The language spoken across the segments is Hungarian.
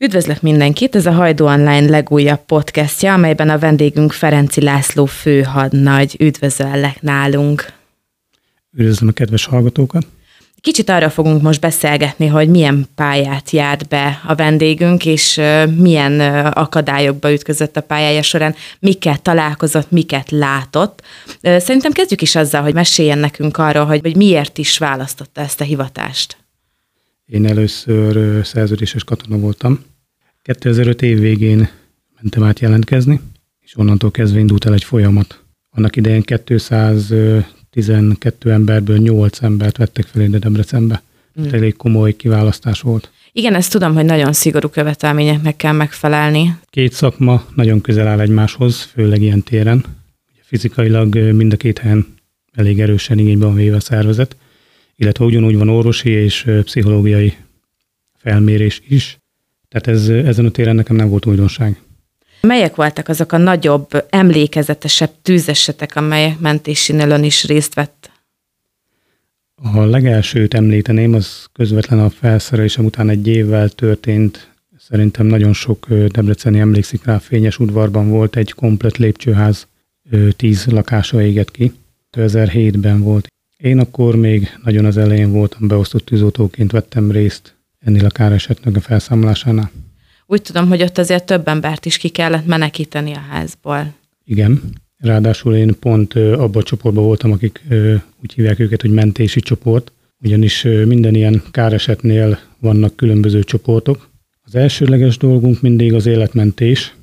Üdvözlök mindenkit, ez a Hajdú Online legújabb podcastja, amelyben a vendégünk Ferenci László főhadnagy. Üdvözöllek nálunk! Üdvözlöm a kedves hallgatókat! Kicsit arra fogunk most beszélgetni, hogy milyen pályát járt be a vendégünk, és milyen akadályokba ütközött a pályája során, miket találkozott, miket látott. Szerintem kezdjük is azzal, hogy meséljen nekünk arról, hogy, hogy miért is választotta ezt a hivatást. Én először szerződéses katona voltam. 2005 év végén mentem át jelentkezni, és onnantól kezdve indult el egy folyamat. Annak idején 212 emberből 8 embert vettek fel ide Debrecenbe. Mm. Elég komoly kiválasztás volt. Igen, ezt tudom, hogy nagyon szigorú követelményeknek kell megfelelni. Két szakma nagyon közel áll egymáshoz, főleg ilyen téren. Fizikailag mind a két helyen elég erősen igénybe van véve a szervezet illetve ugyanúgy van orvosi és pszichológiai felmérés is. Tehát ez, ezen a téren nekem nem volt újdonság. Melyek voltak azok a nagyobb, emlékezetesebb tűzesetek, amelyek mentésinél ön is részt vett? A legelsőt említeném, az közvetlen a felszerelésem után egy évvel történt. Szerintem nagyon sok debreceni emlékszik rá, Fényes udvarban volt egy komplet lépcsőház, tíz lakása égett ki. 2007-ben volt. Én akkor még nagyon az elején voltam, beosztott tűzoltóként vettem részt ennél a káresetnek a felszámolásánál. Úgy tudom, hogy ott azért több embert is ki kellett menekíteni a házból. Igen, ráadásul én pont abban a csoportban voltam, akik úgy hívják őket, hogy mentési csoport, ugyanis minden ilyen káresetnél vannak különböző csoportok. Az elsőleges dolgunk mindig az életmentés,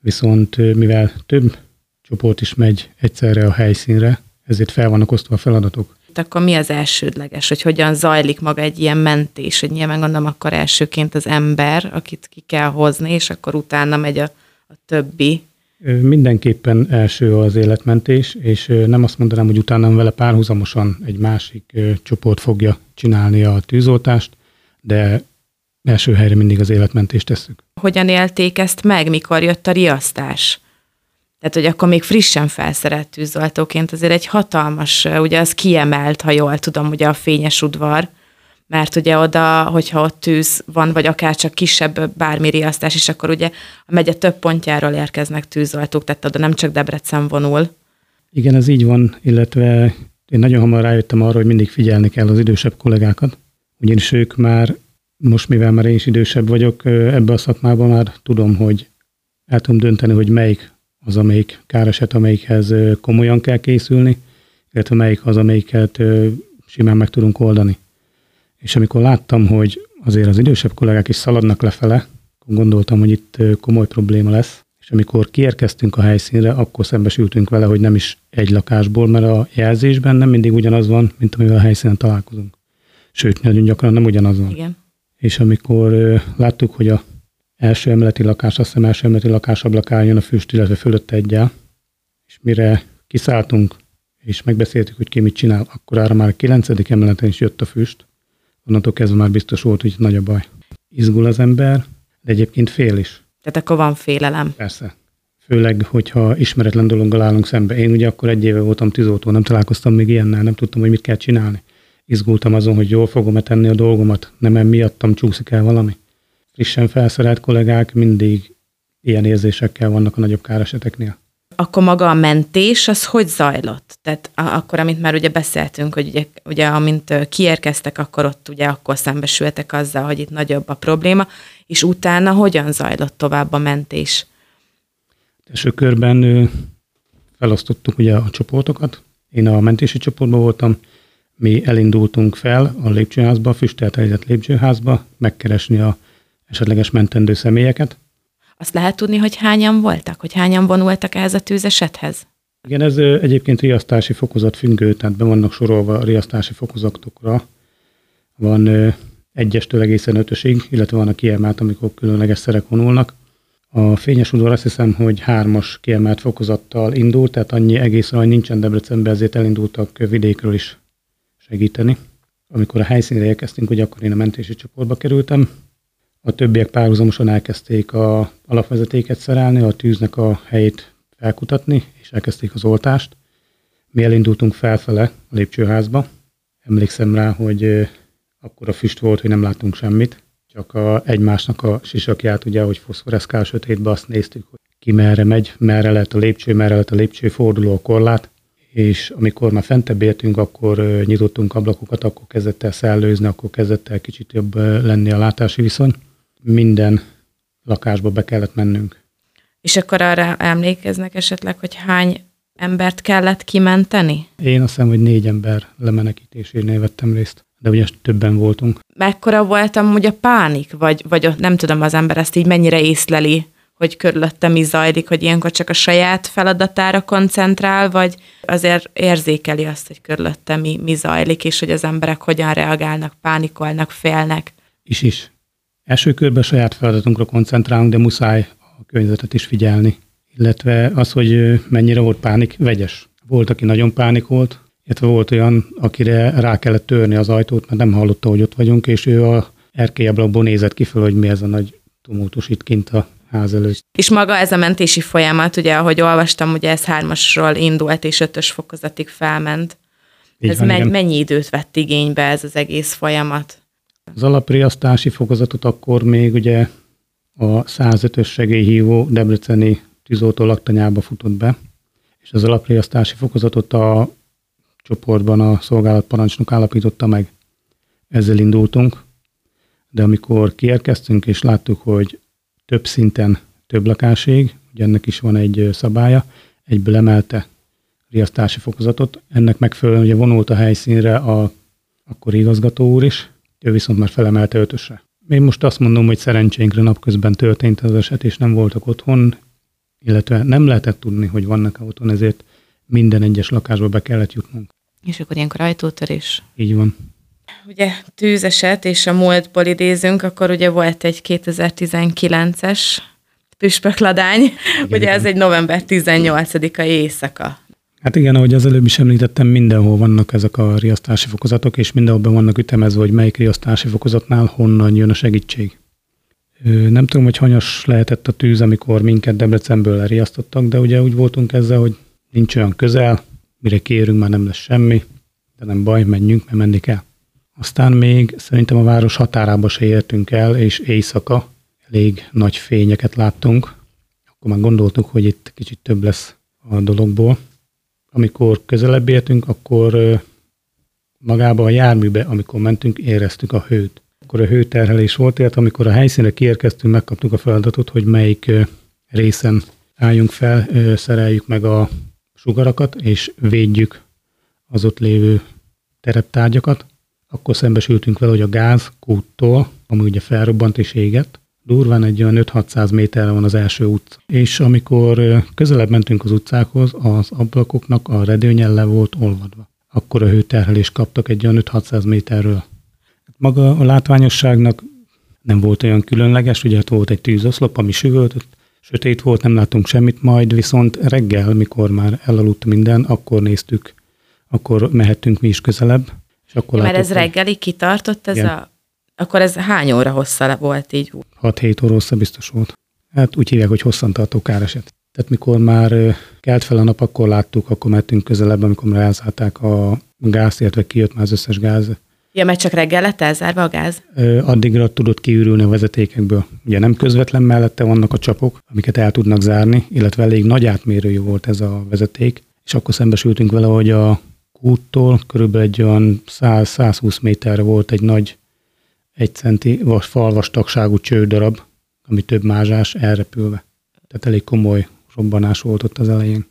viszont mivel több csoport is megy egyszerre a helyszínre, ezért fel vannak osztva a feladatok akkor mi az elsődleges, hogy hogyan zajlik maga egy ilyen mentés, hogy nyilván gondolom akkor elsőként az ember, akit ki kell hozni, és akkor utána megy a, a többi. Mindenképpen első az életmentés, és nem azt mondanám, hogy utána vele párhuzamosan egy másik csoport fogja csinálni a tűzoltást, de első helyre mindig az életmentést tesszük. Hogyan élték ezt meg, mikor jött a riasztás? Tehát, hogy akkor még frissen felszerelt tűzoltóként azért egy hatalmas, ugye az kiemelt, ha jól tudom, ugye a fényes udvar, mert ugye oda, hogyha ott tűz van, vagy akár csak kisebb bármi riasztás is, akkor ugye a megye több pontjáról érkeznek tűzoltók, tehát oda nem csak Debrecen vonul. Igen, ez így van, illetve én nagyon hamar rájöttem arra, hogy mindig figyelni kell az idősebb kollégákat, ugyanis ők már, most mivel már én is idősebb vagyok, ebbe a szakmában már tudom, hogy el tudom dönteni, hogy melyik az, amelyik káreset, amelyikhez komolyan kell készülni, illetve melyik az, amelyiket simán meg tudunk oldani. És amikor láttam, hogy azért az idősebb kollégák is szaladnak lefele, gondoltam, hogy itt komoly probléma lesz, és amikor kiérkeztünk a helyszínre, akkor szembesültünk vele, hogy nem is egy lakásból, mert a jelzésben nem mindig ugyanaz van, mint amivel a helyszínen találkozunk. Sőt, nagyon gyakran nem ugyanaz van. Igen. És amikor láttuk, hogy a első emeleti lakás, azt hiszem első emeleti lakás ablakán jön a füst, illetve fölött egyel, és mire kiszálltunk, és megbeszéltük, hogy ki mit csinál, akkor arra már a kilencedik emeleten is jött a füst, onnantól kezdve már biztos volt, hogy nagy a baj. Izgul az ember, de egyébként fél is. Tehát akkor van félelem. Persze. Főleg, hogyha ismeretlen dologgal állunk szembe. Én ugye akkor egy éve voltam tűzoltó, nem találkoztam még ilyennel, nem tudtam, hogy mit kell csinálni. Izgultam azon, hogy jól fogom-e tenni a dolgomat, nem miattam csúszik el valami frissen felszerelt kollégák mindig ilyen érzésekkel vannak a nagyobb káreseteknél. Akkor maga a mentés, az hogy zajlott? Tehát akkor, amint már ugye beszéltünk, hogy ugye, ugye amint kiérkeztek, akkor ott ugye akkor szembesültek azzal, hogy itt nagyobb a probléma, és utána hogyan zajlott tovább a mentés? Első körben felosztottuk ugye a csoportokat. Én a mentési csoportban voltam, mi elindultunk fel a lépcsőházba, füstelt lépcsőházba, megkeresni a esetleges mentendő személyeket. Azt lehet tudni, hogy hányan voltak, hogy hányan vonultak ehhez a tűzesethez? Igen, ez egyébként riasztási fokozat függő, tehát be vannak sorolva a riasztási fokozatokra. Van egyestől egészen ötösig, illetve van a kiemelt, amikor különleges szerek vonulnak. A fényes udvar azt hiszem, hogy hármas kiemelt fokozattal indult, tehát annyi egész arany nincsen Debrecenben, ezért elindultak vidékről is segíteni. Amikor a helyszínre érkeztünk, hogy akkor én a mentési csoportba kerültem, a többiek párhuzamosan elkezdték a alapvezetéket szerelni, a tűznek a helyét felkutatni, és elkezdték az oltást. Mi elindultunk felfele a lépcsőházba. Emlékszem rá, hogy akkor a füst volt, hogy nem láttunk semmit. csak a, egymásnak a sisakját, ugye, hogy foszforeszkál sötétbe, azt néztük, hogy ki merre megy, merre lehet a lépcső, merre lehet a lépcső, forduló a korlát, és amikor már fentebb értünk, akkor nyitottunk ablakokat, akkor kezdett el szellőzni, akkor kezdett el kicsit jobb lenni a látási viszony. Minden lakásba be kellett mennünk. És akkor arra emlékeznek esetleg, hogy hány embert kellett kimenteni? Én azt hiszem, hogy négy ember lemenekítésénél vettem részt, de ugye többen voltunk. Mekkora voltam, hogy a pánik, vagy, vagy nem tudom, az ember ezt így mennyire észleli, hogy körülötte mi zajlik, hogy ilyenkor csak a saját feladatára koncentrál, vagy azért érzékeli azt, hogy körülötte mi, mi zajlik, és hogy az emberek hogyan reagálnak, pánikolnak, félnek. Is is. Első körben saját feladatunkra koncentrálunk, de muszáj a környezetet is figyelni. Illetve az, hogy mennyire volt pánik, vegyes. Volt, aki nagyon pánikolt, illetve volt olyan, akire rá kellett törni az ajtót, mert nem hallotta, hogy ott vagyunk, és ő a erkélyablakból nézett ki fel, hogy mi ez a nagy tumultus itt kint a ház előtt. És maga ez a mentési folyamat, ugye, ahogy olvastam, ugye ez hármasról indult, és ötös fokozatig felment. Így ez van, me- mennyi időt vett igénybe ez az egész folyamat? Az alapriasztási fokozatot akkor még ugye a 105-ös segélyhívó Debreceni tűzoltó laktanyába futott be, és az alapriasztási fokozatot a csoportban a szolgálatparancsnok állapította meg. Ezzel indultunk, de amikor kiérkeztünk és láttuk, hogy több szinten több lakáség, ugye ennek is van egy szabálya, egyből emelte riasztási fokozatot. Ennek megfelelően ugye vonult a helyszínre a akkor igazgató úr is, ő viszont már felemelte ötösre. Én most azt mondom, hogy szerencsénkre napközben történt az eset, és nem voltak otthon, illetve nem lehetett tudni, hogy vannak-e otthon, ezért minden egyes lakásba be kellett jutnunk. És akkor ilyenkor ajtótörés. Így van. Ugye tűzeset, és a múltból idézünk, akkor ugye volt egy 2019-es püspökladány, igen, ugye igen. ez egy november 18-ai éjszaka. Hát igen, ahogy az előbb is említettem, mindenhol vannak ezek a riasztási fokozatok, és mindenhol vannak ütemezve, hogy melyik riasztási fokozatnál honnan jön a segítség. Nem tudom, hogy hanyas lehetett a tűz, amikor minket Debrecenből leriasztottak, de ugye úgy voltunk ezzel, hogy nincs olyan közel, mire kérünk, már nem lesz semmi, de nem baj, menjünk, mert menni kell. Aztán még szerintem a város határába se értünk el, és éjszaka elég nagy fényeket láttunk. Akkor már gondoltuk, hogy itt kicsit több lesz a dologból. Amikor közelebb értünk, akkor magába a járműbe, amikor mentünk, éreztük a hőt. Akkor a hőterhelés volt, tehát amikor a helyszínre kiérkeztünk, megkaptuk a feladatot, hogy melyik részen álljunk fel, szereljük meg a sugarakat, és védjük az ott lévő tereptárgyakat. Akkor szembesültünk vele, hogy a gáz kúttól, ami ugye felrobbant és égett, durván egy olyan 5-600 méterre van az első utca. És amikor közelebb mentünk az utcákhoz, az ablakoknak a redőnyen le volt olvadva. Akkor a hőterhelést kaptak egy olyan 5-600 méterről. Maga a látványosságnak nem volt olyan különleges, ugye hát volt egy tűzoszlop, ami süvöltött, sötét volt, nem látunk semmit, majd viszont reggel, mikor már elaludt minden, akkor néztük, akkor mehettünk mi is közelebb. És akkor ja, mert ez reggelig kitartott, ez igen. a, akkor ez hány óra hossza volt így? 6-7 óra hossza biztos volt. Hát úgy hívják, hogy hosszantartó káreset. Tehát mikor már kelt fel a nap, akkor láttuk, akkor mehetünk közelebb, amikor már elszállták a gáz, illetve kijött már az összes gáz Ja, mert csak reggel lett elzárva a gáz? Addigra tudott kiürülni a vezetékekből. Ugye nem közvetlen mellette vannak a csapok, amiket el tudnak zárni, illetve elég nagy átmérőjű volt ez a vezeték, és akkor szembesültünk vele, hogy a kúttól körülbelül egy olyan 100-120 méterre volt egy nagy egy centi vas, falvastagságú csődarab, ami több mázsás elrepülve. Tehát elég komoly robbanás volt ott az elején.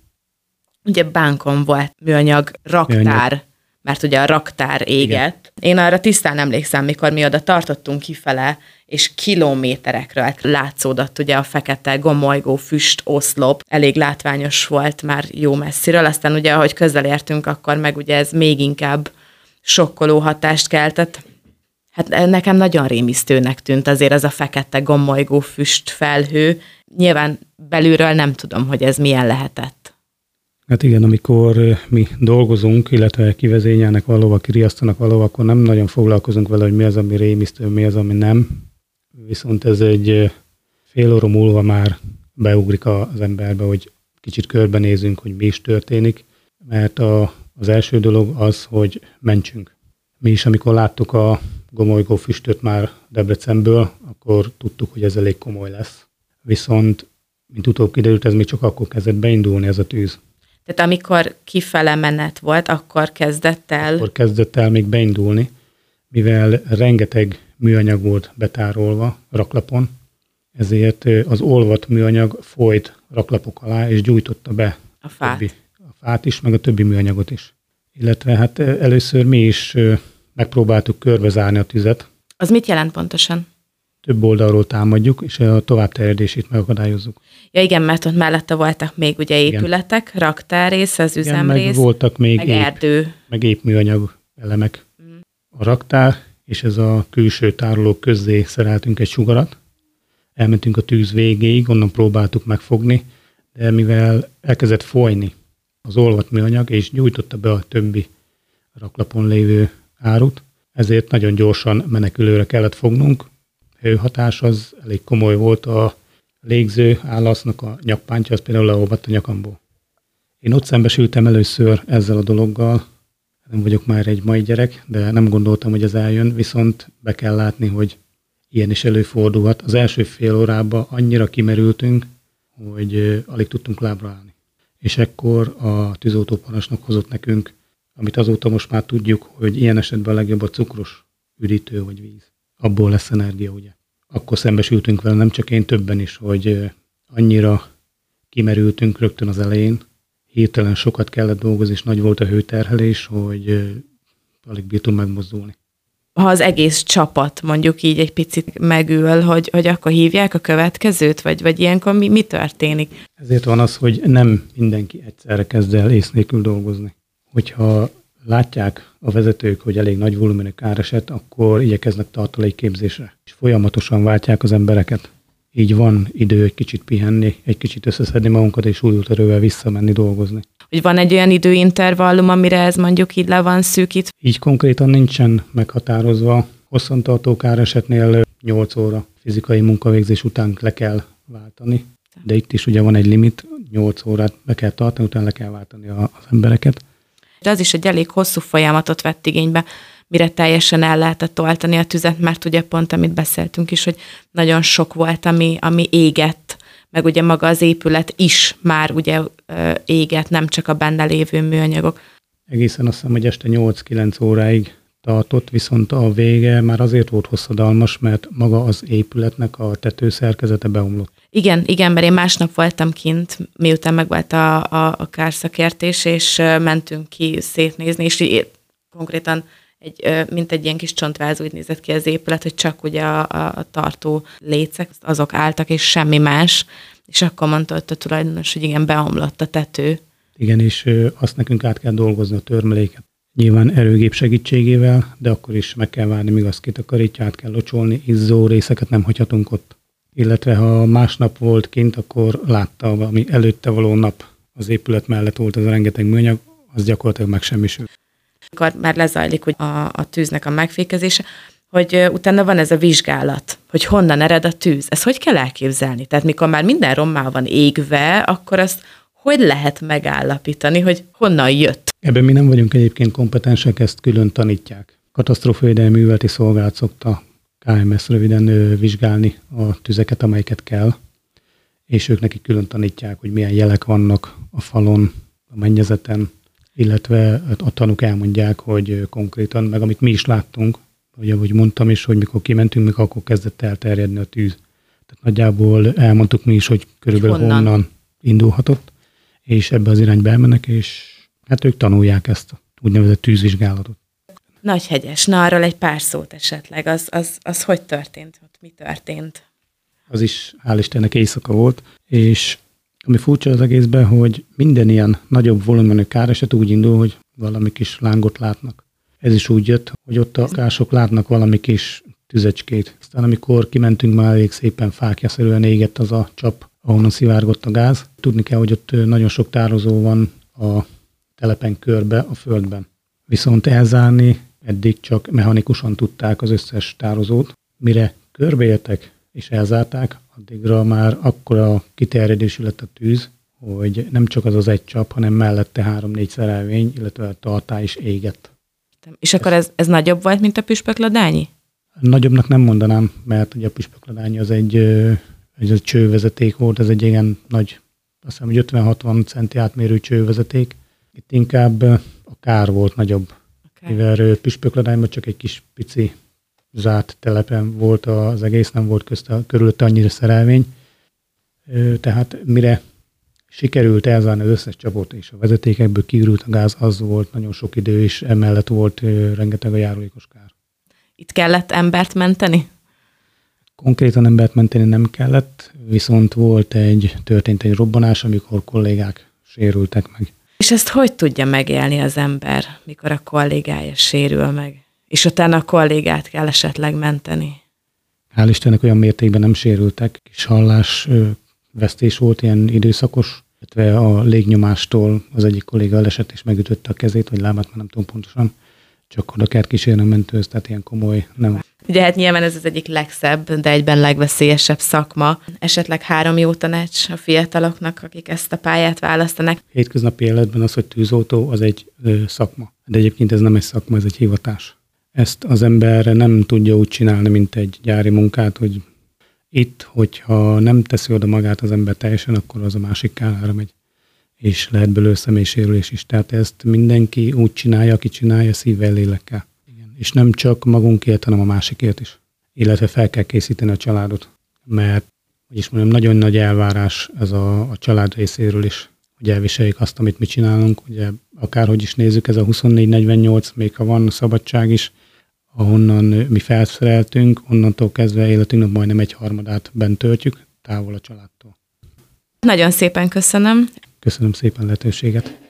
Ugye bánkon volt műanyag raktár. Műanyag mert ugye a raktár égett. Igen. Én arra tisztán emlékszem, mikor mi oda tartottunk kifele, és kilométerekről látszódott ugye a fekete gomolygó füst oszlop, elég látványos volt már jó messziről, aztán ugye ahogy közel értünk, akkor meg ugye ez még inkább sokkoló hatást keltett. Hát nekem nagyon rémisztőnek tűnt azért ez a fekete gomolygó füst felhő. Nyilván belülről nem tudom, hogy ez milyen lehetett. Hát igen, amikor mi dolgozunk, illetve kivezényelnek valóva, kiriasztanak valóva, akkor nem nagyon foglalkozunk vele, hogy mi az, ami rémisztő, mi az, ami nem. Viszont ez egy fél óra múlva már beugrik az emberbe, hogy kicsit körbenézünk, hogy mi is történik, mert a, az első dolog az, hogy mentsünk. Mi is, amikor láttuk a gomolygó füstöt már Debrecenből, akkor tudtuk, hogy ez elég komoly lesz. Viszont, mint utóbb kiderült, ez még csak akkor kezdett beindulni ez a tűz. Tehát amikor kifele menet volt, akkor kezdett el... Akkor kezdett el még beindulni, mivel rengeteg műanyag volt betárolva raklapon, ezért az olvat műanyag folyt raklapok alá, és gyújtotta be a fát. Többi, a fát is, meg a többi műanyagot is. Illetve hát először mi is megpróbáltuk körbezárni a tüzet. Az mit jelent pontosan? Több oldalról támadjuk, és a továbbterjedését megakadályozzuk. Ja igen, mert ott mellette voltak még ugye épületek, igen. raktárrész, az üzemrész, meg voltak még meg ép, erdő. Meg épműanyag elemek. Mm. A raktár és ez a külső tárolók közé szereltünk egy sugarat, elmentünk a tűz végéig, onnan próbáltuk megfogni, de mivel elkezdett folyni az olvat műanyag, és gyújtotta be a többi raklapon lévő árut, ezért nagyon gyorsan menekülőre kellett fognunk. Hőhatás az elég komoly volt, a légző állasznak a nyakpántja, az például leolvadt a nyakamból. Én ott szembesültem először ezzel a dologgal, nem vagyok már egy mai gyerek, de nem gondoltam, hogy ez eljön, viszont be kell látni, hogy ilyen is előfordulhat. Az első fél órában annyira kimerültünk, hogy alig tudtunk lábra állni. És ekkor a tűzoltóparancsnok hozott nekünk, amit azóta most már tudjuk, hogy ilyen esetben a legjobb a cukros üdítő vagy víz. Abból lesz energia, ugye. Akkor szembesültünk vele, nem csak én, többen is, hogy annyira kimerültünk rögtön az elején, hirtelen sokat kellett dolgozni, és nagy volt a hőterhelés, hogy alig bírtunk megmozdulni. Ha az egész csapat mondjuk így egy picit megül, hogy, hogy akkor hívják a következőt, vagy, vagy ilyenkor mi, mi történik? Ezért van az, hogy nem mindenki egyszerre kezd el ész nélkül dolgozni. Hogyha látják a vezetők, hogy elég nagy volumenű káreset, akkor igyekeznek tartalékképzésre, és folyamatosan váltják az embereket így van idő egy kicsit pihenni, egy kicsit összeszedni magunkat, és új erővel visszamenni dolgozni. Hogy van egy olyan időintervallum, amire ez mondjuk így le van szűkít? Így konkrétan nincsen meghatározva. Hosszantartó káresetnél 8 óra fizikai munkavégzés után le kell váltani, de itt is ugye van egy limit, 8 órát be kell tartani, utána le kell váltani az embereket. De az is egy elég hosszú folyamatot vett igénybe mire teljesen el lehetett oltani a tüzet, mert ugye pont, amit beszéltünk is, hogy nagyon sok volt, ami, ami égett, meg ugye maga az épület is már ugye égett, nem csak a benne lévő műanyagok. Egészen azt hiszem, hogy este 8-9 óráig tartott, viszont a vége már azért volt hosszadalmas, mert maga az épületnek a tetőszerkezete beomlott. Igen, igen, mert én másnap voltam kint, miután megvolt a, a, a kárszakértés, és mentünk ki szétnézni, és konkrétan egy, mint egy ilyen kis csontváz úgy nézett ki az épület, hogy csak ugye a, a, a tartó lécek, azok álltak, és semmi más. És akkor mondta ott a tulajdonos, hogy igen, beomlott a tető. Igen, és azt nekünk át kell dolgozni a törmeléket. Nyilván erőgép segítségével, de akkor is meg kell várni, míg azt kitakarítja, át kell locsolni, izzó részeket nem hagyhatunk ott. Illetve ha másnap volt kint, akkor látta, ami előtte való nap az épület mellett volt az a rengeteg műanyag, az gyakorlatilag megsemmisült amikor már lezajlik hogy a, a tűznek a megfékezése, hogy utána van ez a vizsgálat, hogy honnan ered a tűz. Ezt hogy kell elképzelni? Tehát mikor már minden rommá van égve, akkor azt hogy lehet megállapítani, hogy honnan jött? Ebben mi nem vagyunk egyébként kompetensek, ezt külön tanítják. Katasztrófavédelmi műveleti szolgálat szokta KMS röviden vizsgálni a tüzeket, amelyeket kell, és ők neki külön tanítják, hogy milyen jelek vannak a falon, a mennyezeten, illetve a tanúk elmondják, hogy konkrétan, meg amit mi is láttunk, hogy ahogy mondtam is, hogy mikor kimentünk, mikor akkor kezdett elterjedni a tűz. Tehát nagyjából elmondtuk mi is, hogy körülbelül honnan, honnan indulhatott, és ebbe az irányba elmennek, és hát ők tanulják ezt a úgynevezett tűzvizsgálatot. Nagyhegyes, na arról egy pár szót esetleg, az, az, az hogy történt, ott mi történt? Az is, hál' Istennek éjszaka volt, és ami furcsa az egészben, hogy minden ilyen nagyobb volumenű káreset úgy indul, hogy valami kis lángot látnak. Ez is úgy jött, hogy ott a kások látnak valami kis tüzecskét. Aztán amikor kimentünk, már elég szépen fákjaszerűen égett az a csap, ahonnan szivárgott a gáz. Tudni kell, hogy ott nagyon sok tározó van a telepen körbe a földben. Viszont elzárni eddig csak mechanikusan tudták az összes tározót. Mire körbeértek és elzárták, addigra már akkora kiterjedésű lett a tűz, hogy nem csak az az egy csap, hanem mellette három-négy szerelvény, illetve a tartá is égett. És akkor ez, ez nagyobb volt, mint a püspökladányi? Nagyobbnak nem mondanám, mert ugye a püspökladány az egy, egy csővezeték volt, ez egy ilyen nagy, azt hiszem, hogy 50-60 centi átmérő csővezeték. Itt inkább a kár volt nagyobb, okay. mivel püspökladányban csak egy kis pici zárt telepen volt az egész, nem volt közt a, körülötte annyira szerelvény. Tehát mire sikerült elzárni az összes csapot és a vezetékekből kiürült a gáz, az volt nagyon sok idő, és emellett volt rengeteg a járulékos kár. Itt kellett embert menteni? Konkrétan embert menteni nem kellett, viszont volt egy, történt egy robbanás, amikor kollégák sérültek meg. És ezt hogy tudja megélni az ember, mikor a kollégája sérül meg? És utána a kollégát kell esetleg menteni? Hál' Istennek olyan mértékben nem sérültek, kis hallás vesztés volt ilyen időszakos, illetve a légnyomástól az egyik kolléga elesett és megütötte a kezét, vagy lábát, már nem tudom pontosan, csak oda kell kísérni a mentőhöz, tehát ilyen komoly nem. Ugye hát nyilván ez az egyik legszebb, de egyben legveszélyesebb szakma. Esetleg három jó tanács a fiataloknak, akik ezt a pályát választanak. Hétköznapi életben az, hogy tűzoltó, az egy ö, szakma. De egyébként ez nem egy szakma, ez egy hivatás. Ezt az ember nem tudja úgy csinálni, mint egy gyári munkát, hogy itt, hogyha nem teszi oda magát az ember teljesen, akkor az a másik kárára megy, és lehet belőle személysérülés is. Tehát ezt mindenki úgy csinálja, aki csinálja szívvel, lélekkel. Igen. És nem csak magunkért, hanem a másikért is. Illetve fel kell készíteni a családot, mert, hogy is mondjam, nagyon nagy elvárás ez a, a család részéről is, hogy elviseljék azt, amit mi csinálunk. Ugye akárhogy is nézzük, ez a 24-48, még ha van szabadság is, ahonnan mi felszereltünk, onnantól kezdve életünknek majdnem egy harmadát bent töltjük, távol a családtól. Nagyon szépen köszönöm. Köszönöm szépen lehetőséget.